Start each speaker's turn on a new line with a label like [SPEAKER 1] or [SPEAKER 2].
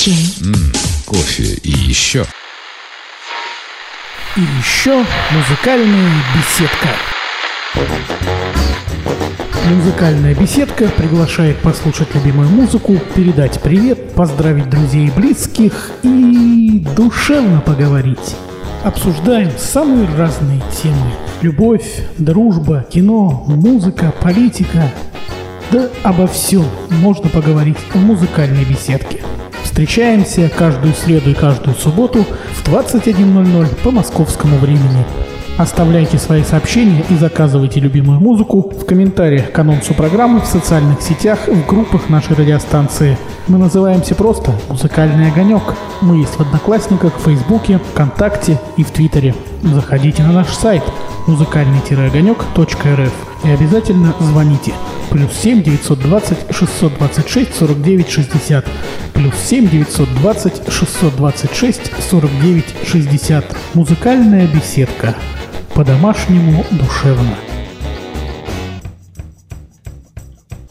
[SPEAKER 1] чай.
[SPEAKER 2] М, кофе и еще.
[SPEAKER 3] И еще музыкальная беседка. Музыкальная беседка приглашает послушать любимую музыку, передать привет, поздравить друзей и близких и душевно поговорить. Обсуждаем самые разные темы. Любовь, дружба, кино, музыка, политика. Да обо всем можно поговорить в музыкальной беседке. Встречаемся каждую среду и каждую субботу в 21.00 по московскому времени. Оставляйте свои сообщения и заказывайте любимую музыку в комментариях к анонсу программы в социальных сетях в группах нашей радиостанции. Мы называемся просто «Музыкальный огонек». Мы есть в Одноклассниках, в Фейсбуке, ВКонтакте и в Твиттере. Заходите на наш сайт музыкальный-огонек.рф и обязательно звоните. Плюс 7 920 626 49 60. Плюс 7 920 626 49 60. Музыкальная беседка. По-домашнему душевно.